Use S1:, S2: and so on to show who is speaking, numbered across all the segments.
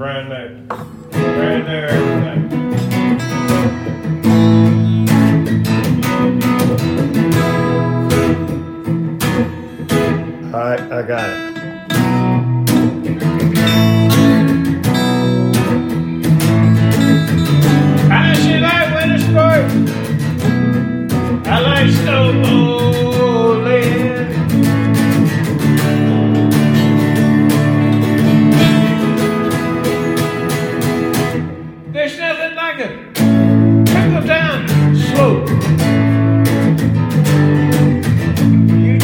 S1: brand new. Brand new everything.
S2: All right, I got it.
S1: I she like winter sports. I like snowballing.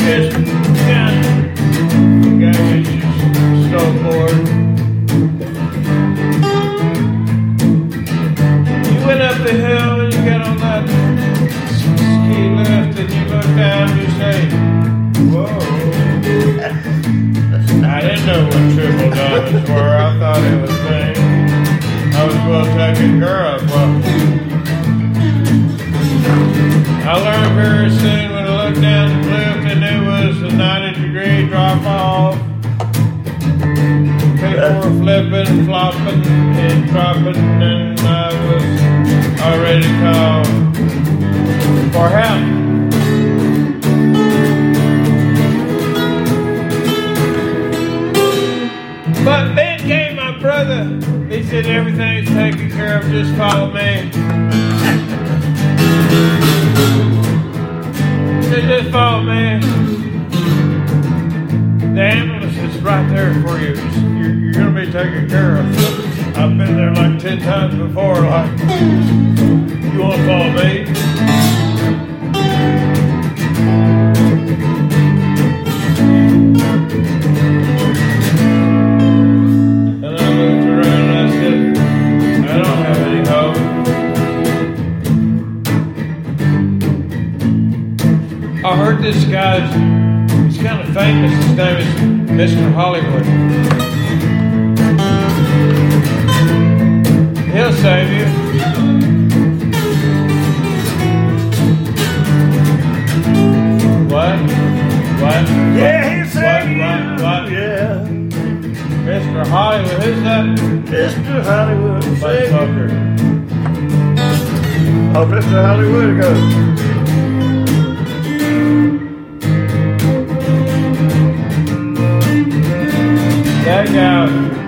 S1: You went up the hill and you got on that ski lift and you down and you say, Whoa. I didn't know what triple diamonds were. I thought it was things. I was well taken care of. Well, I learned very soon when I looked down the cliff and it was a 90 degree drop off. People were flipping, flopping, and dropping, and I was already called for help. But then came my brother. He said everything's taken care of. Just follow me. Said just follow me. The ambulance is right there for you. You're, you're gonna be taken care of. I've been there like ten times before. Like, you wanna follow me? And this guy's, he's kind of famous. His name is Mr. Hollywood. He'll save you. What? What?
S2: Yeah, he
S1: What?
S2: said
S1: What? What?
S2: Yeah,
S1: Mr. Hollywood, who's that?
S2: Mr. Hollywood. said-
S1: Motherfucker.
S2: Oh, Mr. Hollywood goes.
S1: That guy, Mr.